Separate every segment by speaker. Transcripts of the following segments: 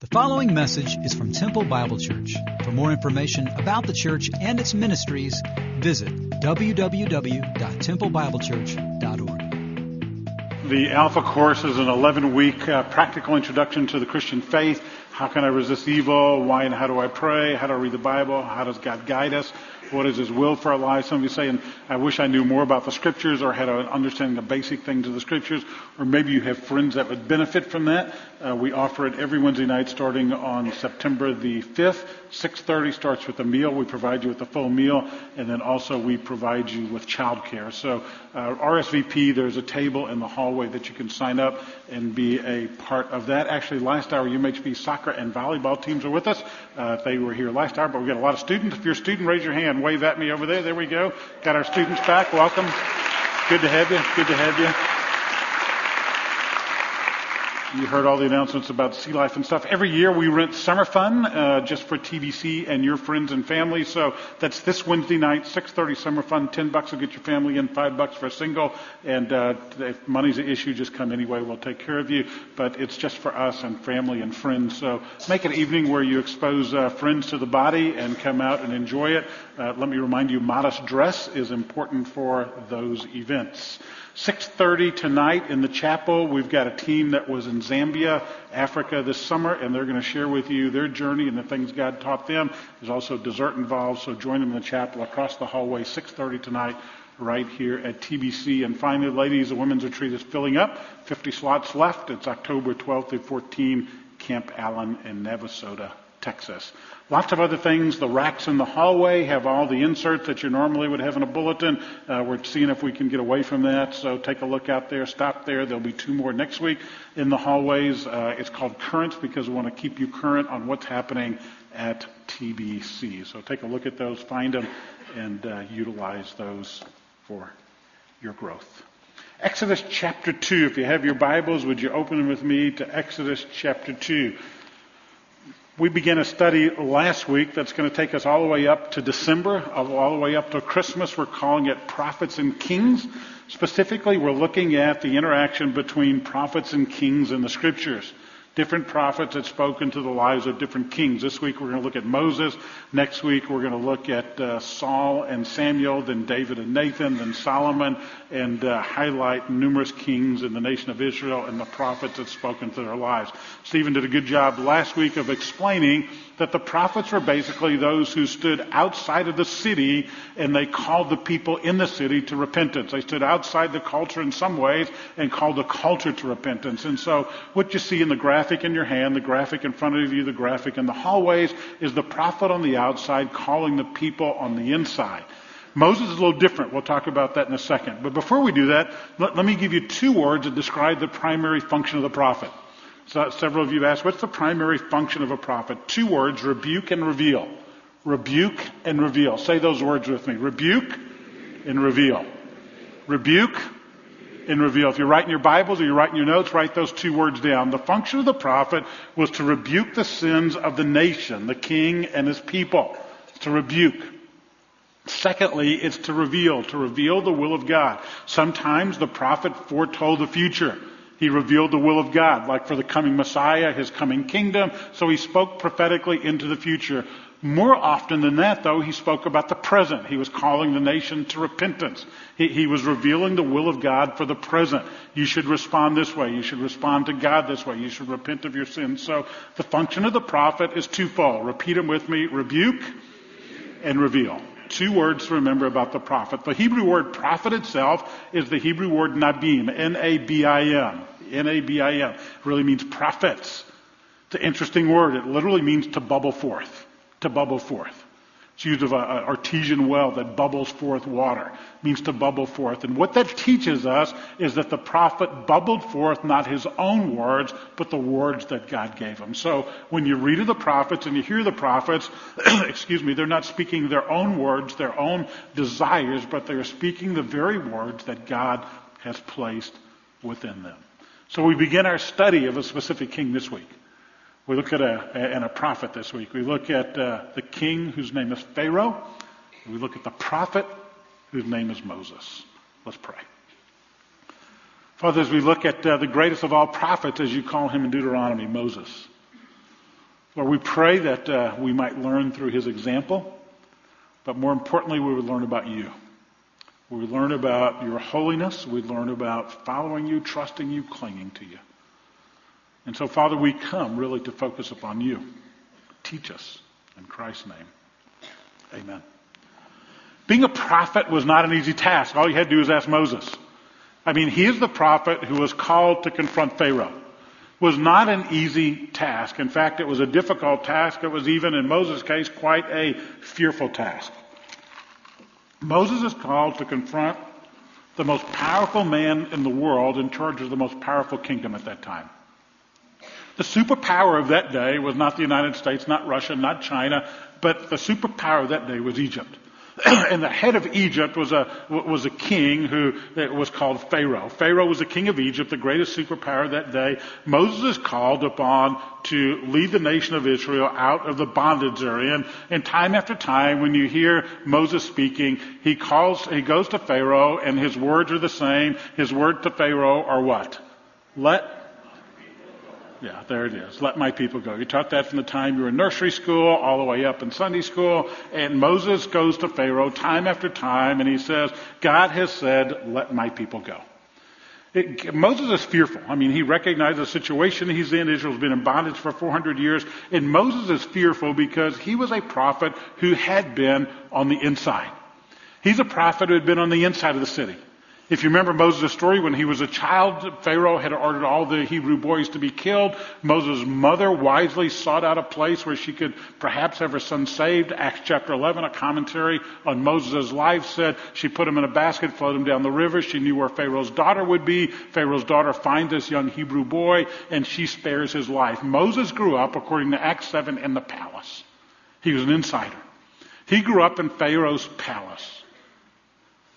Speaker 1: The following message is from Temple Bible Church. For more information about the church and its ministries, visit www.templebiblechurch.org.
Speaker 2: The Alpha course is an 11 week uh, practical introduction to the Christian faith. How can I resist evil? Why and how do I pray? How do I read the Bible? How does God guide us? What is His will for our lives? Some of you say, and I wish I knew more about the Scriptures or had an understanding of basic things of the Scriptures, or maybe you have friends that would benefit from that. Uh, we offer it every Wednesday night starting on September the 5th. 6.30 starts with a meal. We provide you with a full meal, and then also we provide you with childcare. So uh, RSVP, there's a table in the hallway that you can sign up and be a part of that. Actually, last hour, UMHB soccer and volleyball teams are with us. Uh, they were here last hour, but we've got a lot of students. If you're a student, raise your hand. Wave at me over there. There we go. Got our students back. Welcome. Good to have you. Good to have you. You heard all the announcements about Sea Life and stuff. Every year we rent Summer Fun uh, just for TBC and your friends and family. So that's this Wednesday night, 6:30 Summer Fun. Ten bucks will get your family in, five bucks for a single. And uh, if money's an issue, just come anyway. We'll take care of you. But it's just for us and family and friends. So make an evening where you expose uh, friends to the body and come out and enjoy it. Uh, let me remind you, modest dress is important for those events. 6.30 tonight in the chapel, we've got a team that was in Zambia, Africa this summer, and they're going to share with you their journey and the things God taught them. There's also dessert involved, so join them in the chapel across the hallway, 6.30 tonight, right here at TBC. And finally, ladies, the women's retreat is filling up. 50 slots left. It's October 12th through 14, Camp Allen in Navasota, Texas. Lots of other things. The racks in the hallway have all the inserts that you normally would have in a bulletin. Uh, we're seeing if we can get away from that. So take a look out there. Stop there. There'll be two more next week in the hallways. Uh, it's called Current because we want to keep you current on what's happening at TBC. So take a look at those, find them, and uh, utilize those for your growth. Exodus chapter 2. If you have your Bibles, would you open them with me to Exodus chapter 2? We began a study last week that's going to take us all the way up to December, all the way up to Christmas. We're calling it Prophets and Kings. Specifically, we're looking at the interaction between prophets and kings in the scriptures. Different prophets had spoken to the lives of different kings. This week we're going to look at Moses. Next week we're going to look at uh, Saul and Samuel, then David and Nathan, then Solomon, and uh, highlight numerous kings in the nation of Israel and the prophets that spoken to their lives. Stephen did a good job last week of explaining that the prophets were basically those who stood outside of the city and they called the people in the city to repentance. They stood outside the culture in some ways and called the culture to repentance. And so what you see in the graphic in your hand, the graphic in front of you, the graphic in the hallways is the prophet on the outside calling the people on the inside. Moses is a little different. We'll talk about that in a second. But before we do that, let, let me give you two words that describe the primary function of the prophet. So several of you asked, what's the primary function of a prophet? Two words, rebuke and reveal. Rebuke and reveal. Say those words with me. Rebuke and reveal. Rebuke and reveal. If you're writing your Bibles or you're writing your notes, write those two words down. The function of the prophet was to rebuke the sins of the nation, the king and his people. To rebuke. Secondly, it's to reveal, to reveal the will of God. Sometimes the prophet foretold the future. He revealed the will of God, like for the coming Messiah, his coming kingdom. So he spoke prophetically into the future. More often than that, though, he spoke about the present. He was calling the nation to repentance. He, he, was revealing the will of God for the present. You should respond this way. You should respond to God this way. You should repent of your sins. So the function of the prophet is twofold. Repeat them with me. Rebuke and reveal. Two words to remember about the prophet. The Hebrew word prophet itself is the Hebrew word nabim, N-A-B-I-M. N-A-B-I-M. It really means prophets. It's an interesting word. It literally means to bubble forth. To bubble forth. It's used of an artesian well that bubbles forth water. It means to bubble forth. And what that teaches us is that the prophet bubbled forth not his own words, but the words that God gave him. So when you read of the prophets and you hear the prophets, excuse me, they're not speaking their own words, their own desires, but they're speaking the very words that God has placed within them. So we begin our study of a specific king this week. We look at a, and a prophet this week. We look at uh, the king whose name is Pharaoh. We look at the prophet whose name is Moses. Let's pray. Father, as we look at uh, the greatest of all prophets, as you call him in Deuteronomy, Moses. Lord, we pray that uh, we might learn through his example, but more importantly, we would learn about you. We learn about your holiness. We'd learn about following you, trusting you, clinging to you. And so, Father, we come really to focus upon you. Teach us in Christ's name. Amen. Being a prophet was not an easy task. All you had to do was ask Moses. I mean, he is the prophet who was called to confront Pharaoh. It was not an easy task. In fact, it was a difficult task. It was even, in Moses' case, quite a fearful task. Moses is called to confront the most powerful man in the world in charge of the most powerful kingdom at that time. The superpower of that day was not the United States, not Russia, not China, but the superpower of that day was Egypt. and the head of Egypt was a, was a king who was called Pharaoh. Pharaoh was the king of Egypt, the greatest superpower that day. Moses is called upon to lead the nation of Israel out of the bondage area. And, and time after time, when you hear Moses speaking, he calls, he goes to Pharaoh and his words are the same. His words to Pharaoh are what? Let yeah, there it is. Let my people go. You taught that from the time you were in nursery school all the way up in Sunday school. And Moses goes to Pharaoh time after time and he says, God has said, let my people go. It, Moses is fearful. I mean, he recognizes the situation he's in. Israel's been in bondage for 400 years. And Moses is fearful because he was a prophet who had been on the inside. He's a prophet who had been on the inside of the city. If you remember Moses' story, when he was a child, Pharaoh had ordered all the Hebrew boys to be killed. Moses' mother wisely sought out a place where she could perhaps have her son saved. Acts chapter 11, a commentary on Moses' life said she put him in a basket, floated him down the river. She knew where Pharaoh's daughter would be. Pharaoh's daughter finds this young Hebrew boy, and she spares his life. Moses grew up, according to Acts 7, in the palace. He was an insider. He grew up in Pharaoh's palace.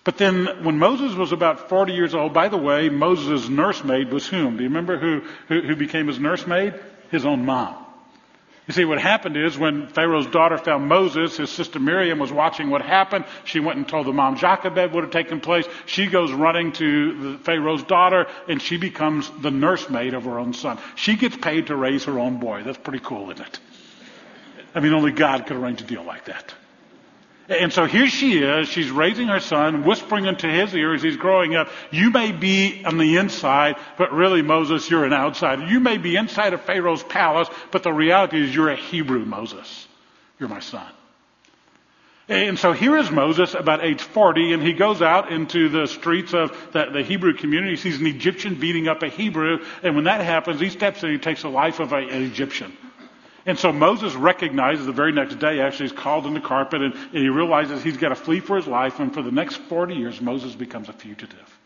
Speaker 2: But then when Moses was about 40 years old, by the way, Moses' nursemaid was whom? Do you remember who, who, who became his nursemaid? His own mom. You see, what happened is when Pharaoh's daughter found Moses, his sister Miriam was watching what happened. She went and told the mom Jochebed what had taken place. She goes running to Pharaoh's daughter and she becomes the nursemaid of her own son. She gets paid to raise her own boy. That's pretty cool, isn't it? I mean, only God could arrange a deal like that. And so here she is, she's raising her son, whispering into his ear as he's growing up, you may be on the inside, but really Moses, you're an outsider. You may be inside of Pharaoh's palace, but the reality is you're a Hebrew Moses. You're my son. And so here is Moses about age 40 and he goes out into the streets of the, the, Hebrew community. He sees an Egyptian beating up a Hebrew. And when that happens, he steps in and he takes the life of a, an Egyptian. And so Moses recognizes the very next day, actually, he's called in the carpet and, and he realizes he's got to flee for his life. And for the next 40 years, Moses becomes a fugitive,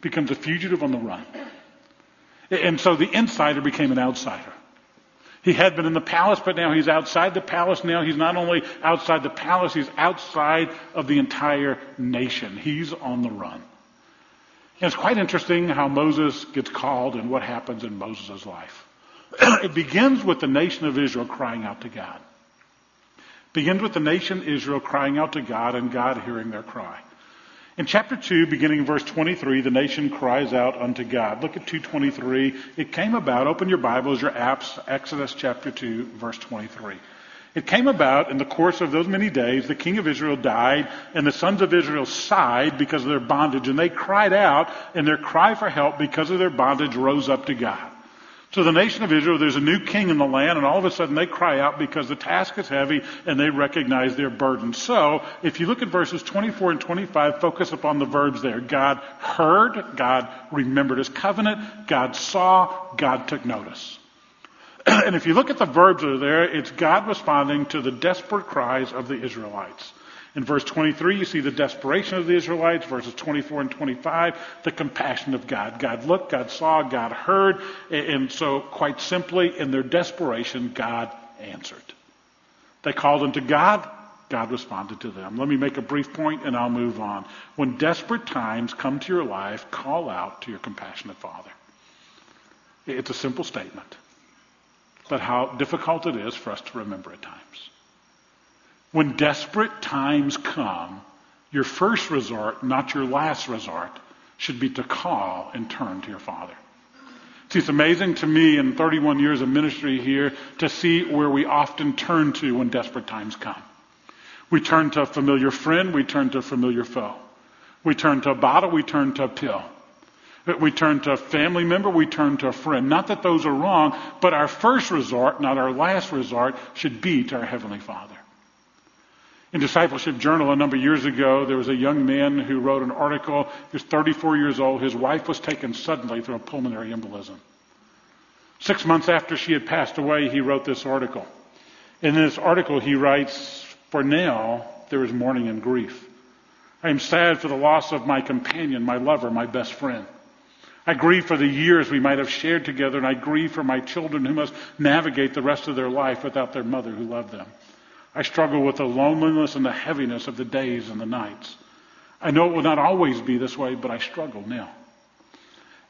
Speaker 2: becomes a fugitive on the run. And so the insider became an outsider. He had been in the palace, but now he's outside the palace. Now he's not only outside the palace, he's outside of the entire nation. He's on the run. And it's quite interesting how Moses gets called and what happens in Moses' life. it begins with the nation of Israel crying out to God. Begins with the nation Israel crying out to God and God hearing their cry. In chapter 2, beginning in verse 23, the nation cries out unto God. Look at 223. It came about, open your Bibles, your apps, Exodus chapter 2, verse 23. It came about in the course of those many days, the king of Israel died, and the sons of Israel sighed because of their bondage, and they cried out, and their cry for help because of their bondage rose up to God. So the nation of Israel, there's a new king in the land, and all of a sudden they cry out because the task is heavy and they recognize their burden. So, if you look at verses 24 and 25, focus upon the verbs there. God heard, God remembered his covenant, God saw, God took notice. and if you look at the verbs that are there, it's God responding to the desperate cries of the Israelites. In verse 23, you see the desperation of the Israelites. Verses 24 and 25, the compassion of God. God looked, God saw, God heard. And so, quite simply, in their desperation, God answered. They called unto God. God responded to them. Let me make a brief point and I'll move on. When desperate times come to your life, call out to your compassionate Father. It's a simple statement, but how difficult it is for us to remember at times. When desperate times come, your first resort, not your last resort, should be to call and turn to your Father. See, it's amazing to me in 31 years of ministry here to see where we often turn to when desperate times come. We turn to a familiar friend, we turn to a familiar foe. We turn to a bottle, we turn to a pill. We turn to a family member, we turn to a friend. Not that those are wrong, but our first resort, not our last resort, should be to our Heavenly Father. In Discipleship Journal a number of years ago, there was a young man who wrote an article. He was 34 years old. His wife was taken suddenly through a pulmonary embolism. Six months after she had passed away, he wrote this article. In this article, he writes, For now, there is mourning and grief. I am sad for the loss of my companion, my lover, my best friend. I grieve for the years we might have shared together, and I grieve for my children who must navigate the rest of their life without their mother who loved them. I struggle with the loneliness and the heaviness of the days and the nights. I know it will not always be this way, but I struggle now.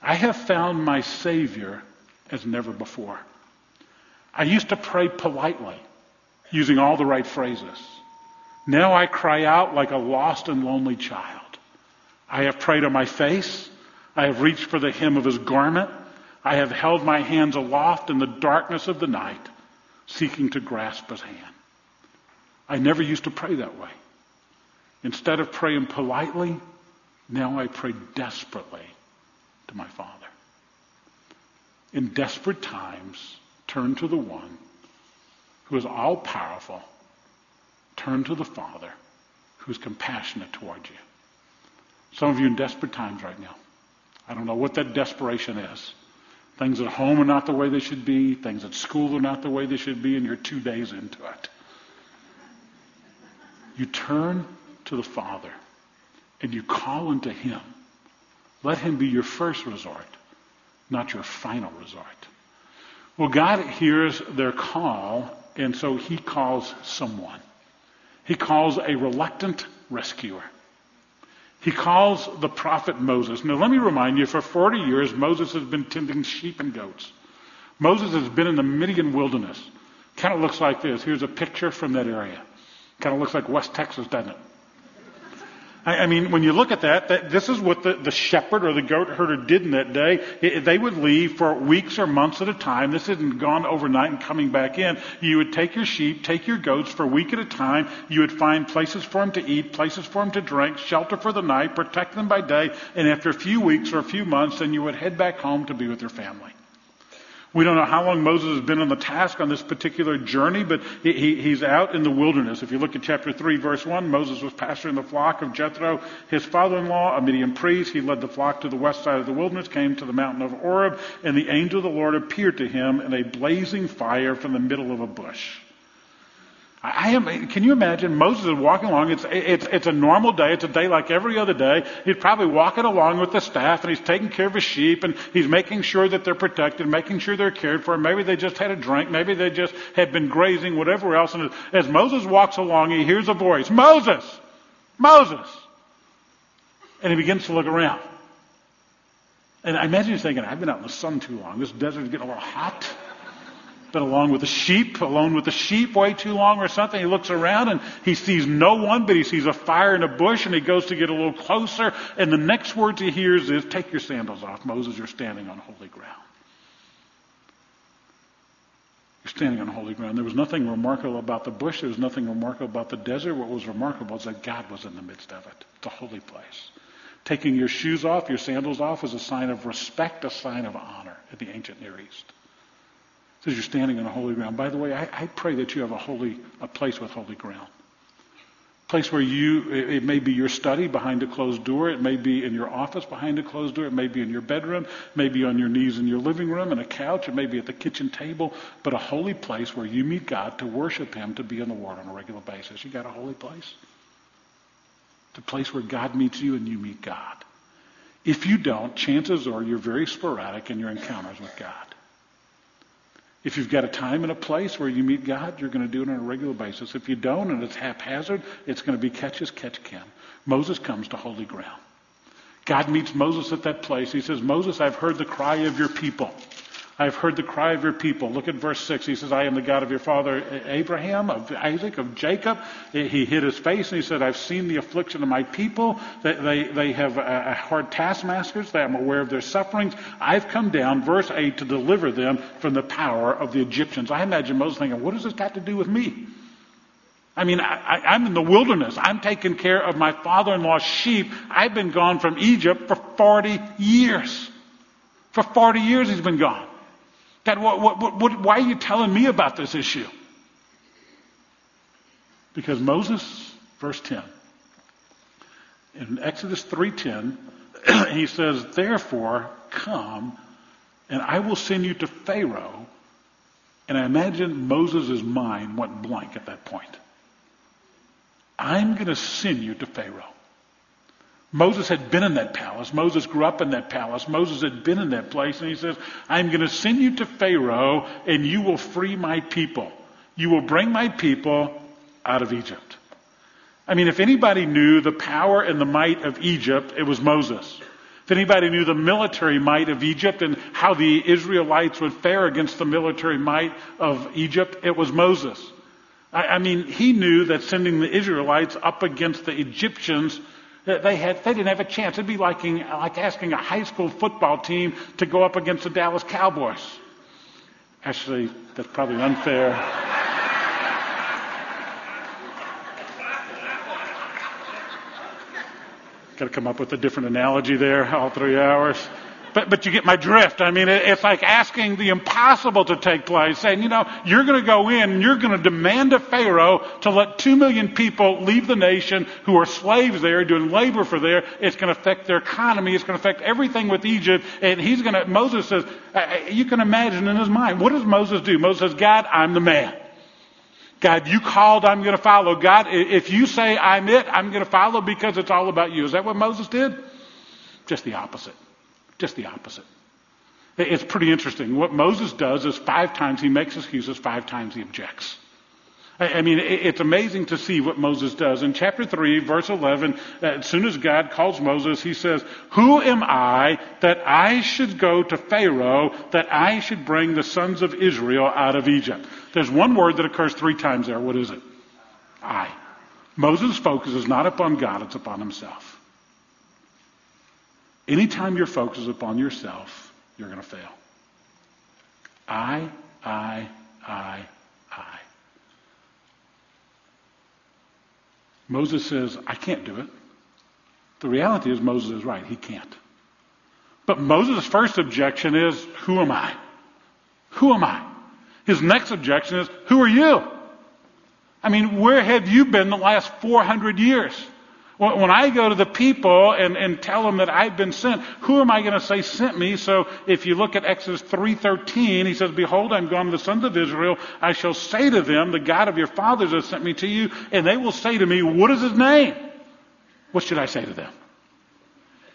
Speaker 2: I have found my Savior as never before. I used to pray politely, using all the right phrases. Now I cry out like a lost and lonely child. I have prayed on my face. I have reached for the hem of his garment. I have held my hands aloft in the darkness of the night, seeking to grasp his hand. I never used to pray that way. Instead of praying politely, now I pray desperately to my Father. In desperate times, turn to the one who is all powerful. Turn to the Father who is compassionate toward you. Some of you in desperate times right now. I don't know what that desperation is. Things at home are not the way they should be. Things at school are not the way they should be, and you're two days into it. You turn to the Father and you call unto Him. Let Him be your first resort, not your final resort. Well, God hears their call, and so He calls someone. He calls a reluctant rescuer. He calls the prophet Moses. Now, let me remind you, for 40 years, Moses has been tending sheep and goats. Moses has been in the Midian wilderness. Kind of looks like this. Here's a picture from that area. Kind of looks like West Texas, doesn't it? I, I mean, when you look at that, that this is what the, the, shepherd or the goat herder did in that day. It, they would leave for weeks or months at a time. This isn't gone overnight and coming back in. You would take your sheep, take your goats for a week at a time. You would find places for them to eat, places for them to drink, shelter for the night, protect them by day, and after a few weeks or a few months, then you would head back home to be with your family. We don't know how long Moses has been on the task on this particular journey, but he, he's out in the wilderness. If you look at chapter 3, verse 1, Moses was pasturing the flock of Jethro, his father-in-law, a Midian priest. He led the flock to the west side of the wilderness, came to the mountain of Horeb, and the angel of the Lord appeared to him in a blazing fire from the middle of a bush. I am, can you imagine Moses is walking along? It's, it's, it's a normal day. It's a day like every other day. He's probably walking along with the staff and he's taking care of his sheep and he's making sure that they're protected, making sure they're cared for. Maybe they just had a drink. Maybe they just had been grazing, whatever else. And as Moses walks along, he hears a voice, Moses! Moses! And he begins to look around. And I imagine he's thinking, I've been out in the sun too long. This desert's getting a little hot been along with the sheep, alone with the sheep way too long or something. He looks around and he sees no one, but he sees a fire in a bush and he goes to get a little closer. And the next words he hears is, Take your sandals off, Moses, you're standing on holy ground. You're standing on holy ground. There was nothing remarkable about the bush. There was nothing remarkable about the desert. What was remarkable is that God was in the midst of it. It's a holy place. Taking your shoes off, your sandals off, is a sign of respect, a sign of honor in the ancient Near East says you're standing on a holy ground. By the way, I, I pray that you have a holy, a place with holy ground. A place where you, it, it may be your study behind a closed door. It may be in your office behind a closed door. It may be in your bedroom. Maybe on your knees in your living room and a couch. It may be at the kitchen table. But a holy place where you meet God to worship Him, to be in the Word on a regular basis. You got a holy place? The place where God meets you and you meet God. If you don't, chances are you're very sporadic in your encounters with God. If you've got a time and a place where you meet God, you're going to do it on a regular basis. If you don't and it's haphazard, it's going to be catch as catch can. Moses comes to holy ground. God meets Moses at that place. He says, Moses, I've heard the cry of your people. I've heard the cry of your people. Look at verse 6. He says, I am the God of your father Abraham, of Isaac, of Jacob. He hid his face and he said, I've seen the affliction of my people. They, they, they have a hard taskmasters. I'm aware of their sufferings. I've come down, verse 8, to deliver them from the power of the Egyptians. I imagine Moses thinking, what has this got to do with me? I mean, I, am in the wilderness. I'm taking care of my father-in-law's sheep. I've been gone from Egypt for 40 years. For 40 years he's been gone. God, what, what, what, why are you telling me about this issue? Because Moses, verse 10, in Exodus 3.10, he says, Therefore, come, and I will send you to Pharaoh. And I imagine Moses' mind went blank at that point. I'm going to send you to Pharaoh. Moses had been in that palace. Moses grew up in that palace. Moses had been in that place. And he says, I'm going to send you to Pharaoh and you will free my people. You will bring my people out of Egypt. I mean, if anybody knew the power and the might of Egypt, it was Moses. If anybody knew the military might of Egypt and how the Israelites would fare against the military might of Egypt, it was Moses. I, I mean, he knew that sending the Israelites up against the Egyptians they had, they didn't have a chance. It'd be like, like asking a high school football team to go up against the Dallas Cowboys. Actually, that's probably unfair. Got to come up with a different analogy there, all three hours. But, but you get my drift. I mean, it's like asking the impossible to take place, saying, you know, you're going to go in and you're going to demand of Pharaoh to let two million people leave the nation who are slaves there, doing labor for there. It's going to affect their economy. It's going to affect everything with Egypt. And he's going to, Moses says, uh, uh, you can imagine in his mind, what does Moses do? Moses says, God, I'm the man. God, you called, I'm going to follow. God, if you say I'm it, I'm going to follow because it's all about you. Is that what Moses did? Just the opposite. Just the opposite. It's pretty interesting. What Moses does is five times he makes excuses, five times he objects. I mean, it's amazing to see what Moses does. In chapter 3, verse 11, uh, as soon as God calls Moses, he says, Who am I that I should go to Pharaoh, that I should bring the sons of Israel out of Egypt? There's one word that occurs three times there. What is it? I. Moses' focus is not upon God, it's upon himself. Anytime your focus is upon yourself, you're going to fail. I, I, I, I. Moses says, I can't do it. The reality is Moses is right. He can't. But Moses' first objection is, who am I? Who am I? His next objection is, who are you? I mean, where have you been the last 400 years? When I go to the people and, and tell them that I've been sent, who am I going to say sent me? So if you look at Exodus 3.13, he says, Behold, I'm gone to the sons of Israel. I shall say to them, the God of your fathers has sent me to you. And they will say to me, what is his name? What should I say to them?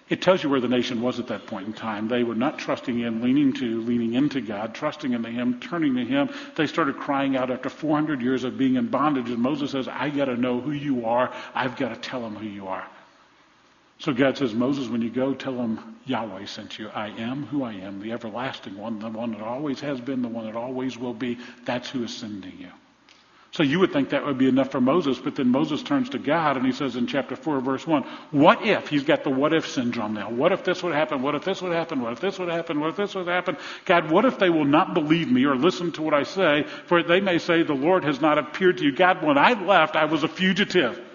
Speaker 2: It tells you where the nation was at that point in time. They were not trusting in, leaning to, leaning into God, trusting into Him, turning to Him. They started crying out after 400 years of being in bondage. And Moses says, I got to know who you are. I've got to tell them who you are. So God says, Moses, when you go, tell them Yahweh sent you. I am who I am, the everlasting one, the one that always has been, the one that always will be. That's who is sending you. So you would think that would be enough for Moses, but then Moses turns to God and he says in chapter 4, verse 1, what if? He's got the what if syndrome now. What if this would happen? What if this would happen? What if this would happen? What if this would happen? God, what if they will not believe me or listen to what I say? For they may say, the Lord has not appeared to you. God, when I left, I was a fugitive.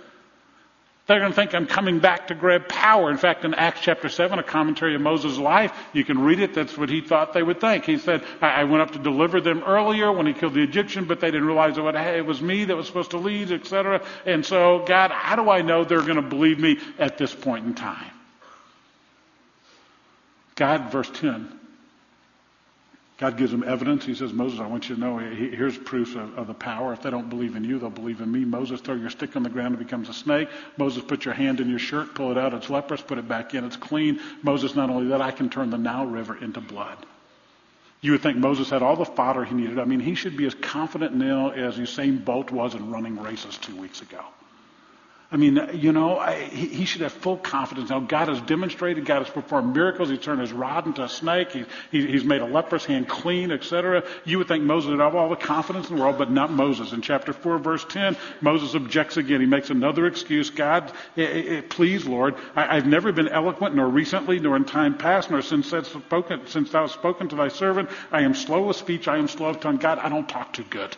Speaker 2: They're going to think I'm coming back to grab power. In fact, in Acts chapter 7, a commentary of Moses' life, you can read it. That's what he thought they would think. He said, I went up to deliver them earlier when he killed the Egyptian, but they didn't realize it was me that was supposed to lead, etc. And so, God, how do I know they're going to believe me at this point in time? God, verse 10, God gives them evidence. He says, Moses, I want you to know, here's proof of, of, the power. If they don't believe in you, they'll believe in me. Moses, throw your stick on the ground, it becomes a snake. Moses, put your hand in your shirt, pull it out, it's leprous, put it back in, it's clean. Moses, not only that, I can turn the Nile River into blood. You would think Moses had all the fodder he needed. I mean, he should be as confident now as Usain Bolt was in running races two weeks ago. I mean, you know, I, he, he, should have full confidence. Now, God has demonstrated, God has performed miracles. He's turned his rod into a snake. He, he, he's made a leprous hand clean, etc. You would think Moses would have all the confidence in the world, but not Moses. In chapter 4, verse 10, Moses objects again. He makes another excuse. God, eh, eh, eh, please, Lord, I, have never been eloquent, nor recently, nor in time past, nor since, spoken, since thou hast spoken to thy servant. I am slow of speech. I am slow of tongue. God, I don't talk too good.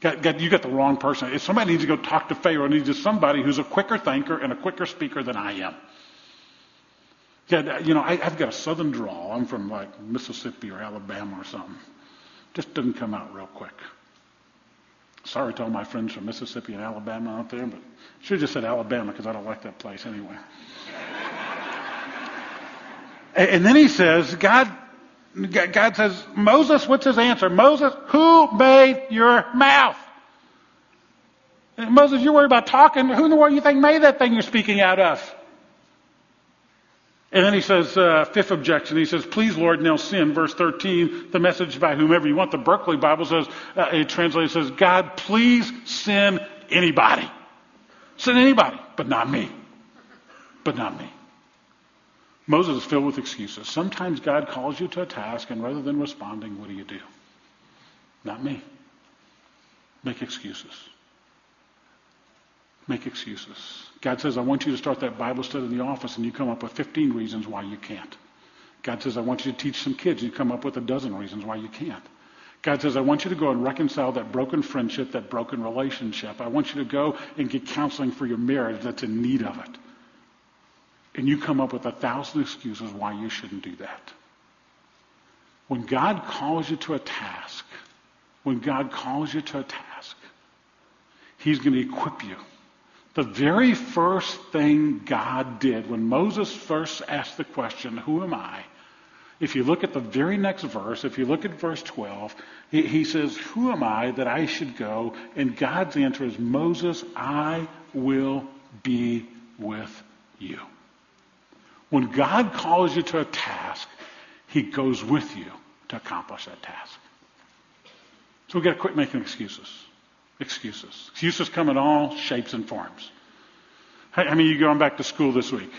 Speaker 2: Got, got, you got the wrong person. If somebody needs to go talk to Pharaoh, needs to somebody who's a quicker thinker and a quicker speaker than I am. Got, you know, I, I've got a southern drawl. I'm from like Mississippi or Alabama or something. Just doesn't come out real quick. Sorry to all my friends from Mississippi and Alabama out there, but I should have just said Alabama because I don't like that place anyway. and then he says, God God says, Moses, what's his answer? Moses, who made your mouth? And Moses, you're worried about talking. Who in the world you think made that thing you're speaking out of? And then he says, uh, fifth objection, he says, please Lord, now sin. Verse 13, the message by whomever you want. The Berkeley Bible says, uh, it translates says, God, please send anybody. Send anybody, but not me. But not me. Moses is filled with excuses. Sometimes God calls you to a task, and rather than responding, what do you do? Not me. Make excuses. Make excuses. God says, I want you to start that Bible study in the office, and you come up with 15 reasons why you can't. God says, I want you to teach some kids, and you come up with a dozen reasons why you can't. God says, I want you to go and reconcile that broken friendship, that broken relationship. I want you to go and get counseling for your marriage that's in need of it. And you come up with a thousand excuses why you shouldn't do that. When God calls you to a task, when God calls you to a task, He's going to equip you. The very first thing God did when Moses first asked the question, Who am I? If you look at the very next verse, if you look at verse 12, he, he says, Who am I that I should go? And God's answer is, Moses, I will be with you. When God calls you to a task, He goes with you to accomplish that task. So we've got to quit making excuses. Excuses. Excuses come in all shapes and forms. I mean, of you going back to school this week?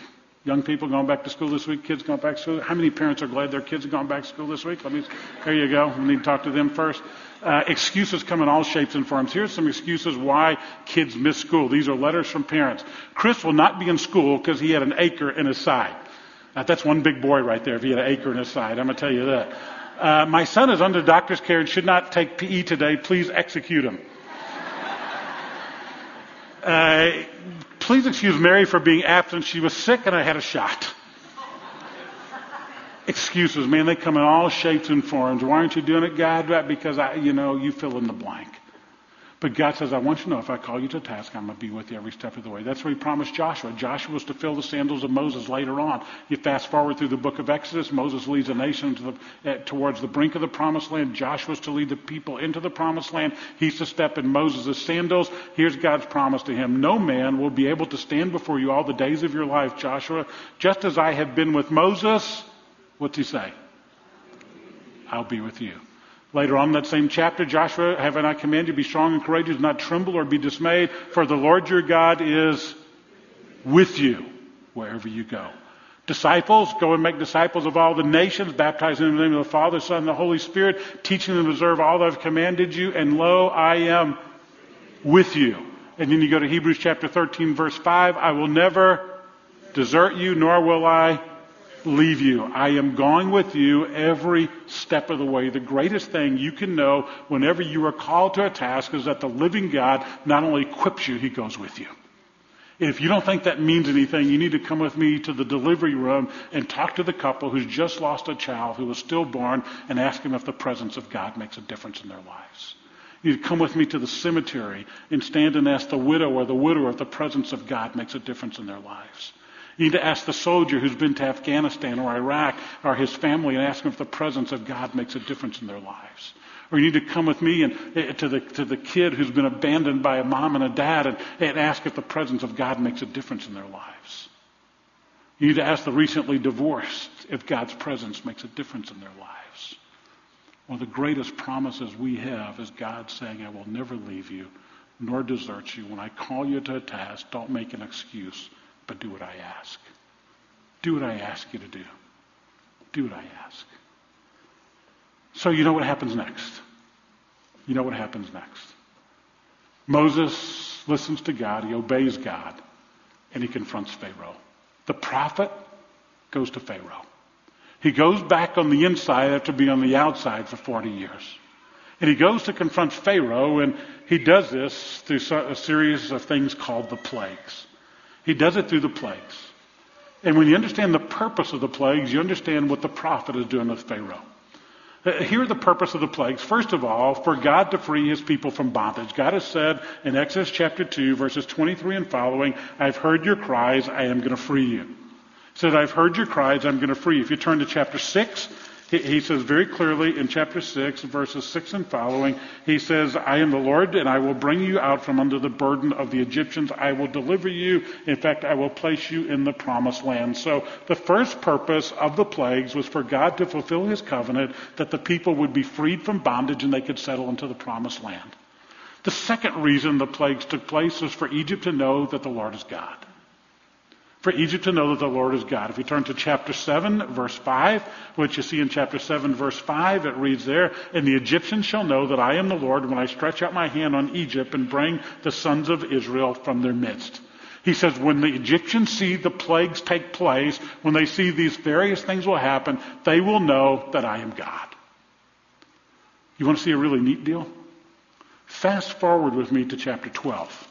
Speaker 2: Young people going back to school this week, kids going back to school. How many parents are glad their kids are going back to school this week? Let me, there you go. We need to talk to them first. Uh, excuses come in all shapes and forms. Here's some excuses why kids miss school. These are letters from parents. Chris will not be in school because he had an acre in his side. Uh, that's one big boy right there if he had an acre in his side. I'm going to tell you that. Uh, my son is under doctor's care and should not take PE today. Please execute him. Uh, please excuse Mary for being absent. She was sick and I had a shot. Excuses, man, they come in all shapes and forms. Why aren't you doing it, God? Because I, you know, you fill in the blank. But God says, I want you to know if I call you to task, I'm going to be with you every step of the way. That's what he promised Joshua. Joshua was to fill the sandals of Moses later on. You fast forward through the book of Exodus, Moses leads a nation to the, uh, towards the brink of the promised land. Joshua's to lead the people into the promised land. He's to step in Moses' sandals. Here's God's promise to him. No man will be able to stand before you all the days of your life, Joshua, just as I have been with Moses. What's he say? I'll be with you. Later on in that same chapter, Joshua, haven't I commanded you, be strong and courageous, not tremble or be dismayed, for the Lord your God is with you wherever you go. Disciples, go and make disciples of all the nations, baptizing them in the name of the Father, Son, and the Holy Spirit, teaching them to observe all that I've commanded you, and lo, I am with you. And then you go to Hebrews chapter 13, verse 5, I will never desert you, nor will I leave you. I am going with you every step of the way. The greatest thing you can know whenever you are called to a task is that the living God not only equips you, He goes with you. If you don't think that means anything, you need to come with me to the delivery room and talk to the couple who's just lost a child who was stillborn and ask them if the presence of God makes a difference in their lives. You need to come with me to the cemetery and stand and ask the widow or the widower if the presence of God makes a difference in their lives. You need to ask the soldier who's been to Afghanistan or Iraq or his family and ask him if the presence of God makes a difference in their lives. Or you need to come with me and eh, to the to the kid who's been abandoned by a mom and a dad and, and ask if the presence of God makes a difference in their lives. You need to ask the recently divorced if God's presence makes a difference in their lives. One of the greatest promises we have is God saying, I will never leave you nor desert you. When I call you to a task, don't make an excuse, but do what I ask. Do what I ask you to do. Do what I ask. So you know what happens next. You know what happens next. Moses listens to God, he obeys God, and he confronts Pharaoh. The prophet goes to Pharaoh. He goes back on the inside after being on the outside for 40 years. And he goes to confront Pharaoh, and he does this through a series of things called the plagues. He does it through the plagues. And when you understand the purpose of the plagues, you understand what the prophet is doing with Pharaoh. Uh, here are the purpose of the plagues. First of all, for God to free his people from bondage. God has said in Exodus chapter 2, verses 23 and following, I've heard your cries, I am going to free you. He said, I've heard your cries, I'm going to free you. If you turn to chapter 6, he says very clearly in chapter 6, verses 6 and following, he says, I am the Lord, and I will bring you out from under the burden of the Egyptians. I will deliver you. In fact, I will place you in the promised land. So the first purpose of the plagues was for God to fulfill his covenant that the people would be freed from bondage and they could settle into the promised land. The second reason the plagues took place was for Egypt to know that the Lord is God for Egypt to know that the Lord is God. If you turn to chapter 7, verse 5, which you see in chapter 7, verse 5, it reads there, And the Egyptians shall know that I am the Lord when I stretch out my hand on Egypt and bring the sons of Israel from their midst. He says, when the Egyptians see the plagues take place, when they see these various things will happen, they will know that I am God. You want to see a really neat deal? Fast forward with me to chapter 12.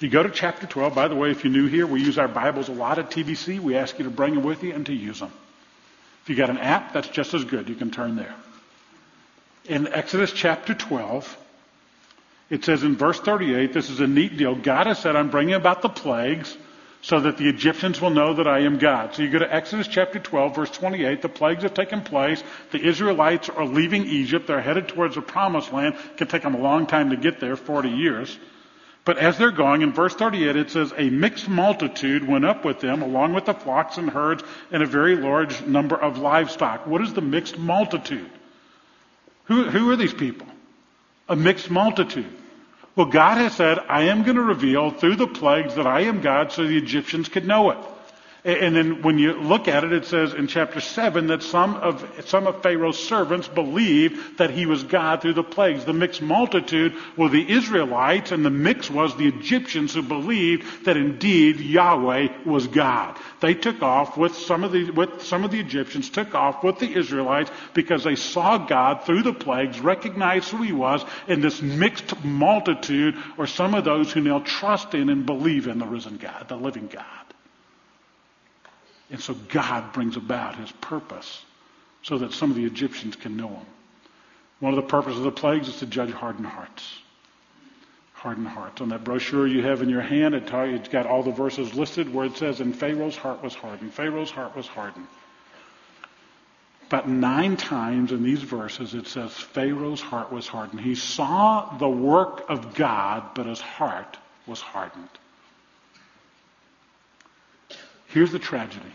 Speaker 2: If you go to chapter 12, by the way, if you're new here, we use our Bibles a lot at TBC. We ask you to bring them with you and to use them. If you got an app, that's just as good. You can turn there. In Exodus chapter 12, it says in verse 38, this is a neat deal. God has said, I'm bringing about the plagues so that the Egyptians will know that I am God. So you go to Exodus chapter 12, verse 28. The plagues have taken place. The Israelites are leaving Egypt. They're headed towards the promised land. It can take them a long time to get there, 40 years. But as they're going, in verse 38, it says, A mixed multitude went up with them, along with the flocks and herds, and a very large number of livestock. What is the mixed multitude? Who, who are these people? A mixed multitude. Well, God has said, I am going to reveal through the plagues that I am God so the Egyptians could know it. And then when you look at it, it says in chapter 7 that some of, some of Pharaoh's servants believed that he was God through the plagues. The mixed multitude were the Israelites, and the mix was the Egyptians who believed that indeed Yahweh was God. They took off with some of the, with some of the Egyptians, took off with the Israelites because they saw God through the plagues, recognized who he was, and this mixed multitude or some of those who now trust in and believe in the risen God, the living God. And so God brings about his purpose so that some of the Egyptians can know him. One of the purposes of the plagues is to judge hardened hearts. Hardened hearts. On that brochure you have in your hand, it has got all the verses listed where it says, And Pharaoh's heart was hardened. Pharaoh's heart was hardened. But nine times in these verses it says Pharaoh's heart was hardened. He saw the work of God, but his heart was hardened. Here's the tragedy.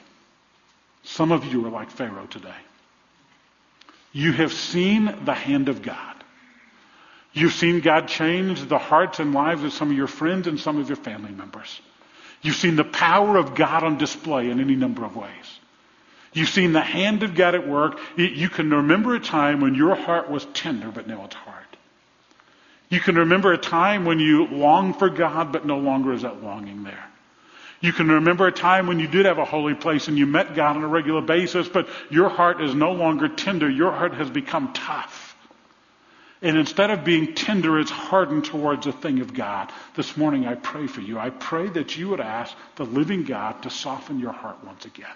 Speaker 2: Some of you are like Pharaoh today. You have seen the hand of God. You've seen God change the hearts and lives of some of your friends and some of your family members. You've seen the power of God on display in any number of ways. You've seen the hand of God at work. You can remember a time when your heart was tender, but now it's hard. You can remember a time when you longed for God, but no longer is that longing there. You can remember a time when you did have a holy place and you met God on a regular basis, but your heart is no longer tender. Your heart has become tough. And instead of being tender, it's hardened towards the thing of God. This morning I pray for you. I pray that you would ask the living God to soften your heart once again.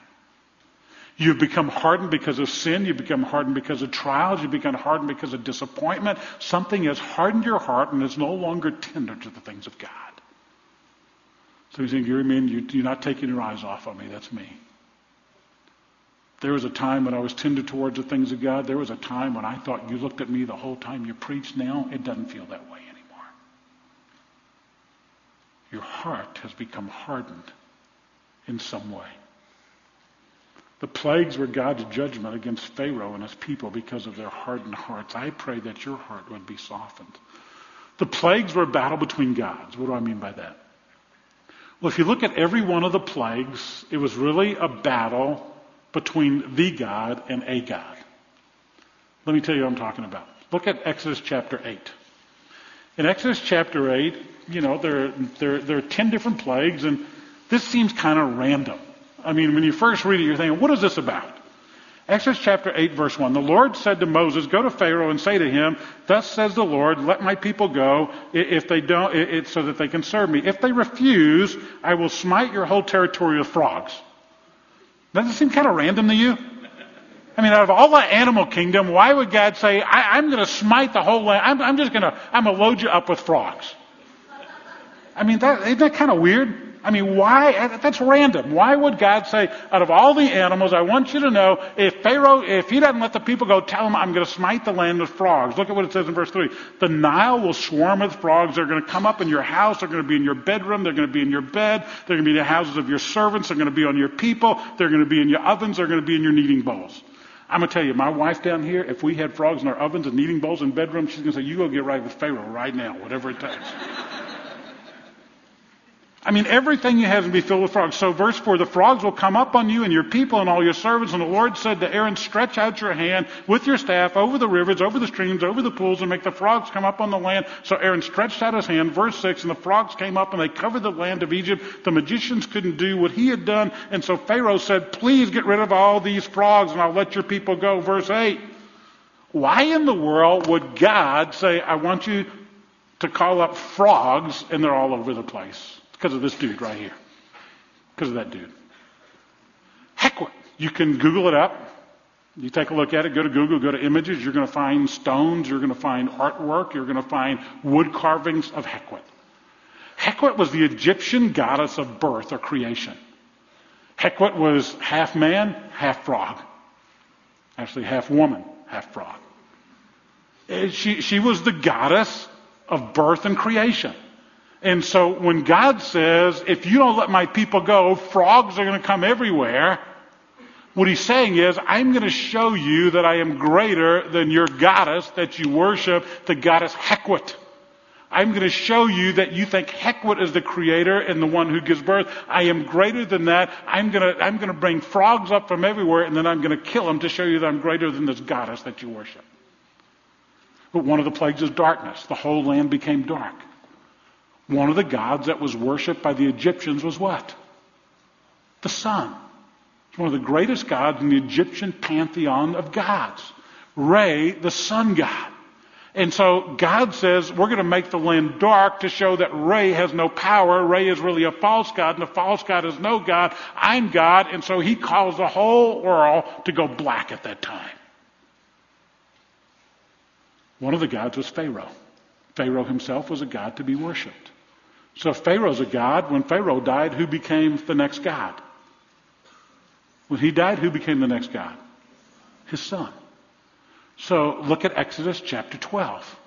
Speaker 2: You've become hardened because of sin. You've become hardened because of trials. You've become hardened because of disappointment. Something has hardened your heart and is no longer tender to the things of God. So he's saying, Gary, man, you, you're not taking your eyes off of me. That's me. There was a time when I was tender towards the things of God. There was a time when I thought you looked at me the whole time you preached. Now it doesn't feel that way anymore. Your heart has become hardened in some way. The plagues were God's judgment against Pharaoh and his people because of their hardened hearts. I pray that your heart would be softened The plagues were a battle between gods. What do I mean by that? Well, if you look at every one of the plagues, it was really a battle between the God and a God. Let me tell you what I'm talking about. Look at Exodus chapter 8. In Exodus chapter 8, you know, there, there, there are 10 different plagues, and this seems kind of random. I mean, when you first read it, you're thinking, what is this about? Exodus chapter 8 verse 1. The Lord said to Moses, go to Pharaoh and say to him, thus says the Lord, let my people go if they don't, it, so that they can serve me. If they refuse, I will smite your whole territory with frogs. Doesn't it seem kind of random to you? I mean, out of all the animal kingdom, why would God say, I, am going to smite the whole land? I'm, I'm just going to, I'm going to load you up with frogs. I mean, that, isn't that kind of weird? I mean, why? That's random. Why would God say, out of all the animals, I want you to know, if Pharaoh, if he doesn't let the people go, tell him I'm going to smite the land with frogs. Look at what it says in verse 3. The Nile will swarm with frogs. They're going to come up in your house. They're going to be in your bedroom. They're going to be in your bed. They're going to be in the houses of your servants. They're going to be on your people. They're going to be in your ovens. They're going to be in your kneading bowls. I'm going to tell you, my wife down here, if we had frogs in our ovens and kneading bowls in bedrooms, she's going to say, you go get right with Pharaoh right now, whatever it takes. I mean, everything you have to be filled with frogs. So verse 4, the frogs will come up on you and your people and all your servants. And the Lord said to Aaron, stretch out your hand with your staff over the rivers, over the streams, over the pools, and make the frogs come up on the land. So Aaron stretched out his hand. Verse 6, and the frogs came up and they covered the land of Egypt. The magicians couldn't do what he had done. And so Pharaoh said, please get rid of all these frogs and I'll let your people go. Verse 8, why in the world would God say, I want you to call up frogs and they're all over the place? Because of this dude right here. Because of that dude. Heck, you can Google it up. You take a look at it, go to Google, go to images, you're going to find stones, you're going to find artwork, you're going to find wood carvings of Hekwet. Hekwet was the Egyptian goddess of birth or creation. Hekwet was half man, half frog. Actually, half woman, half frog. She, she was the goddess of birth and creation. And so when God says, if you don't let my people go, frogs are going to come everywhere, what he's saying is, I'm going to show you that I am greater than your goddess that you worship, the goddess Hekwet. I'm going to show you that you think Hekwet is the creator and the one who gives birth. I am greater than that. I'm going to, I'm going to bring frogs up from everywhere and then I'm going to kill them to show you that I'm greater than this goddess that you worship. But one of the plagues is darkness. The whole land became dark. One of the gods that was worshipped by the Egyptians was what? The sun. It's one of the greatest gods in the Egyptian pantheon of gods. Re, the sun god. And so God says, we're going to make the land dark to show that Re has no power. Re is really a false God, and the false God is no God. I'm God. And so he calls the whole world to go black at that time. One of the gods was Pharaoh. Pharaoh himself was a god to be worshipped. So Pharaoh's a god. When Pharaoh died, who became the next god? When he died, who became the next god? His son. So look at Exodus chapter 12.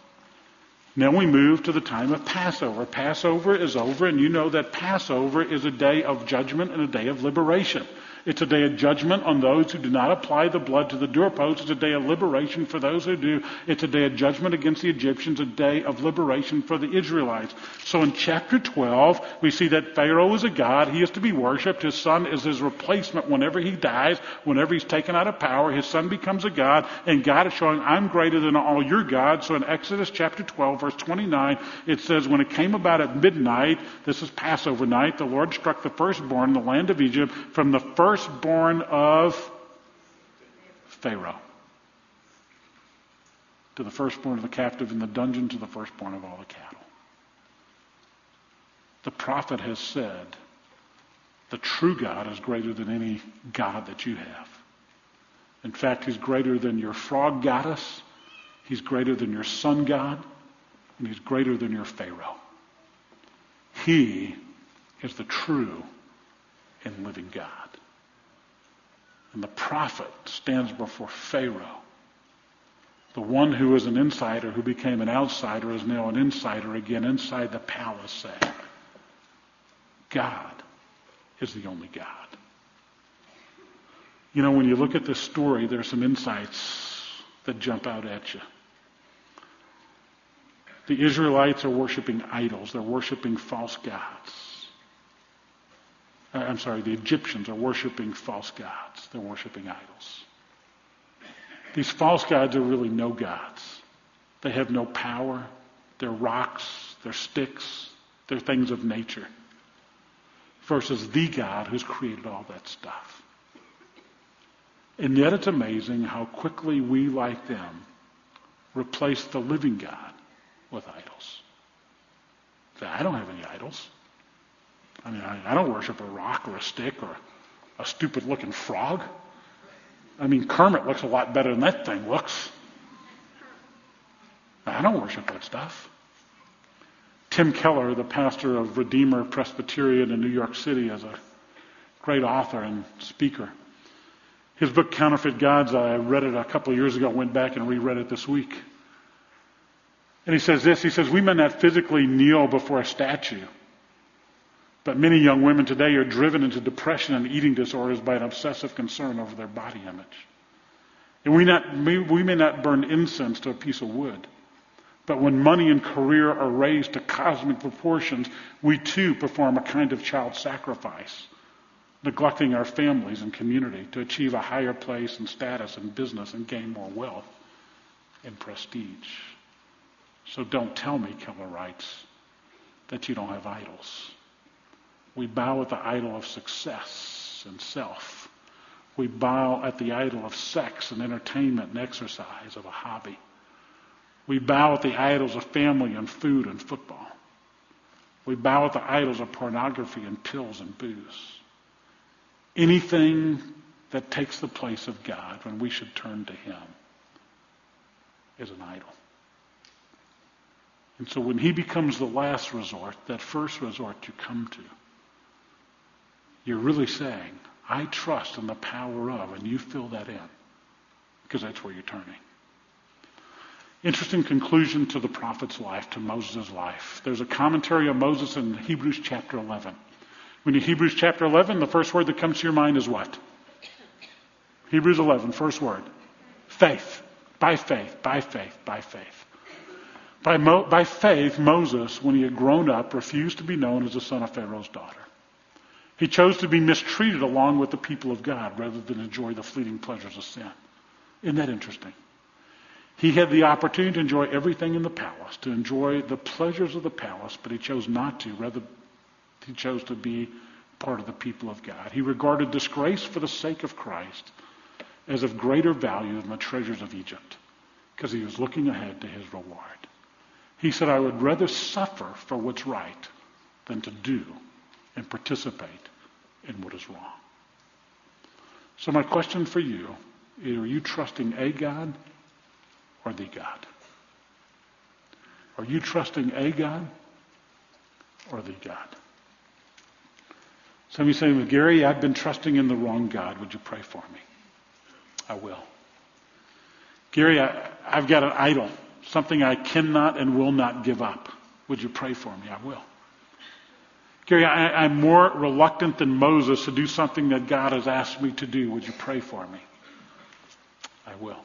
Speaker 2: Now we move to the time of Passover. Passover is over, and you know that Passover is a day of judgment and a day of liberation. It's a day of judgment on those who do not apply the blood to the doorpost. It's a day of liberation for those who do. It's a day of judgment against the Egyptians, a day of liberation for the Israelites. So in chapter 12, we see that Pharaoh is a god. He is to be worshipped. His son is his replacement whenever he dies, whenever he's taken out of power. His son becomes a god, and God is showing, I'm greater than all your gods. So in Exodus chapter 12, verse 29, it says, When it came about at midnight, this is Passover night, the Lord struck the firstborn in the land of Egypt from the first firstborn of Pharaoh. To the firstborn of the captive in the dungeon, to the firstborn of all the cattle. The prophet has said, the true God is greater than any God that you have. In fact, he's greater than your frog goddess. He's greater than your sun god. And he's greater than your Pharaoh. He is the true and living God. And the prophet stands before Pharaoh. The one who was an insider, who became an outsider, is now an insider again inside the palace saying, God is the only God. You know, when you look at this story, there's some insights that jump out at you. The Israelites are worshiping idols. They're worshiping false gods. Uh, I'm sorry, the Egyptians are worshiping false gods. They're worshiping idols. These false gods are really no gods. They have no power. They're rocks. They're sticks. They're things of nature. Versus the God who's created all that stuff. And yet it's amazing how quickly we, like them, replace the living God with idols. I don't have any idols. I mean, I, I don't worship a rock or a stick or a stupid looking frog. I mean, Kermit looks a lot better than that thing looks. I don't worship that stuff. Tim Keller, the pastor of Redeemer Presbyterian in New York City, is a great author and speaker. His book, Counterfeit Gods, I read it a couple of years ago, went back and reread it this week. And he says this, he says, we may not physically kneel before a statue, but many young women today are driven into depression and eating disorders by an obsessive concern over their body image. And we, not, we may not burn incense to a piece of wood, but when money and career are raised to cosmic proportions, we too perform a kind of child sacrifice, neglecting our families and community to achieve a higher place and status in business and gain more wealth and prestige. So don't tell me, Keller writes, that you don't have idols. We bow at the idol of success and self. We bow at the idol of sex and entertainment and exercise, of a hobby. We bow at the idols of family and food and football. We bow at the idols of pornography and pills and booze. Anything that takes the place of God when we should turn to Him is an idol. And so when He becomes the last resort, that first resort you come to, you're really saying, I trust in the power of, and you fill that in, because that's where you're turning. Interesting conclusion to the prophet's life, to Moses' life. There's a commentary on Moses in Hebrews chapter 11. When you Hebrews chapter 11, the first word that comes to your mind is what? Hebrews 11, first word. Faith. By faith, by faith, by faith. By, Mo- by faith, Moses, when he had grown up, refused to be known as the son of Pharaoh's daughter. He chose to be mistreated along with the people of God rather than enjoy the fleeting pleasures of sin. Isn't that interesting? He had the opportunity to enjoy everything in the palace, to enjoy the pleasures of the palace, but he chose not to. Rather, he chose to be part of the people of God. He regarded disgrace for the sake of Christ as of greater value than the treasures of Egypt because he was looking ahead to his reward. He said, I would rather suffer for what's right than to do and participate in what is wrong. So my question for you is, are you trusting a God or the God? Are you trusting a God or the God? Some of you saying, well, Gary, I've been trusting in the wrong God. Would you pray for me? I will. Gary, I, I've got an idol, something I cannot and will not give up. Would you pray for me? I will. Gary, I, am more reluctant than Moses to do something that God has asked me to do. Would you pray for me? I will.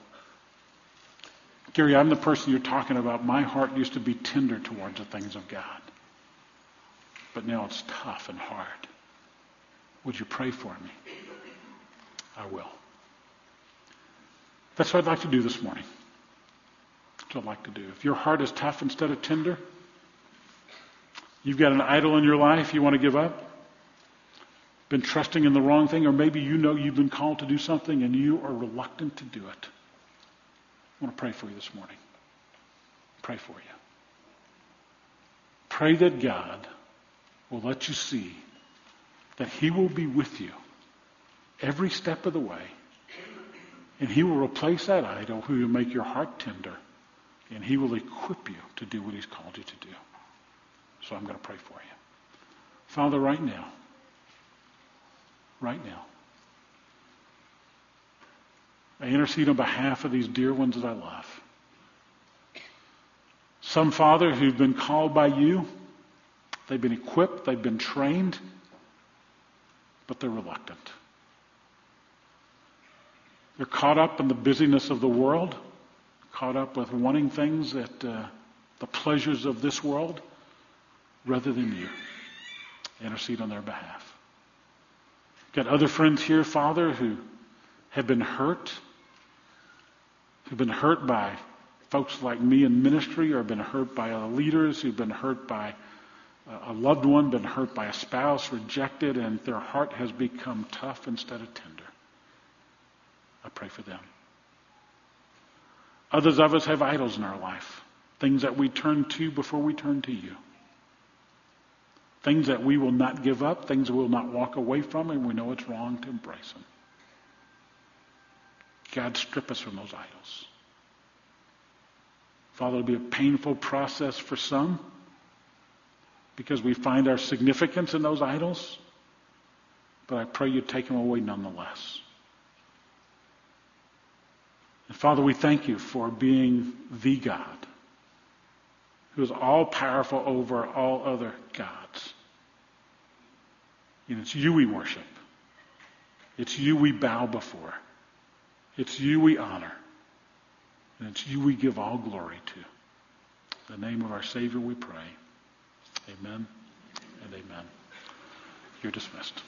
Speaker 2: Gary, I'm the person you're talking about. My heart used to be tender towards the things of God. But now it's tough and hard. Would you pray for me? I will. That's what I'd like to do this morning. That's what I'd like to do. If your heart is tough instead of tender, You've got an idol in your life you want to give up? Been trusting in the wrong thing, or maybe you know you've been called to do something and you are reluctant to do it. I want to pray for you this morning. Pray for you. Pray that God will let you see that He will be with you every step of the way. And He will replace that idol who will make your heart tender. And He will equip you to do what He's called you to do. So I'm going to pray for you. Father, right now, right now, I intercede on behalf of these dear ones that I love. Some, Father, who've been called by you, they've been equipped, they've been trained, but they're reluctant. They're caught up in the busyness of the world, caught up with wanting things that uh, the pleasures of this world rather than you. Intercede on their behalf. Got other friends here, Father, who have been hurt, who've been hurt by folks like me in ministry, or been hurt by leaders, who've been hurt by a loved one, been hurt by a spouse, rejected, and their heart has become tough instead of tender. I pray for them. Others of us have idols in our life, things that we turn to before we turn to you. Things that we will not give up, things we will not walk away from, and we know it's wrong to embrace them. God, strip us from those idols. Father, it'll be a painful process for some because we find our significance in those idols, but I pray you take them away nonetheless. And Father, we thank you for being the God who is all powerful over all other gods. And it's you we worship. It's you we bow before. It's you we honor. And it's you we give all glory to. In the name of our Savior we pray. Amen and amen. You're dismissed.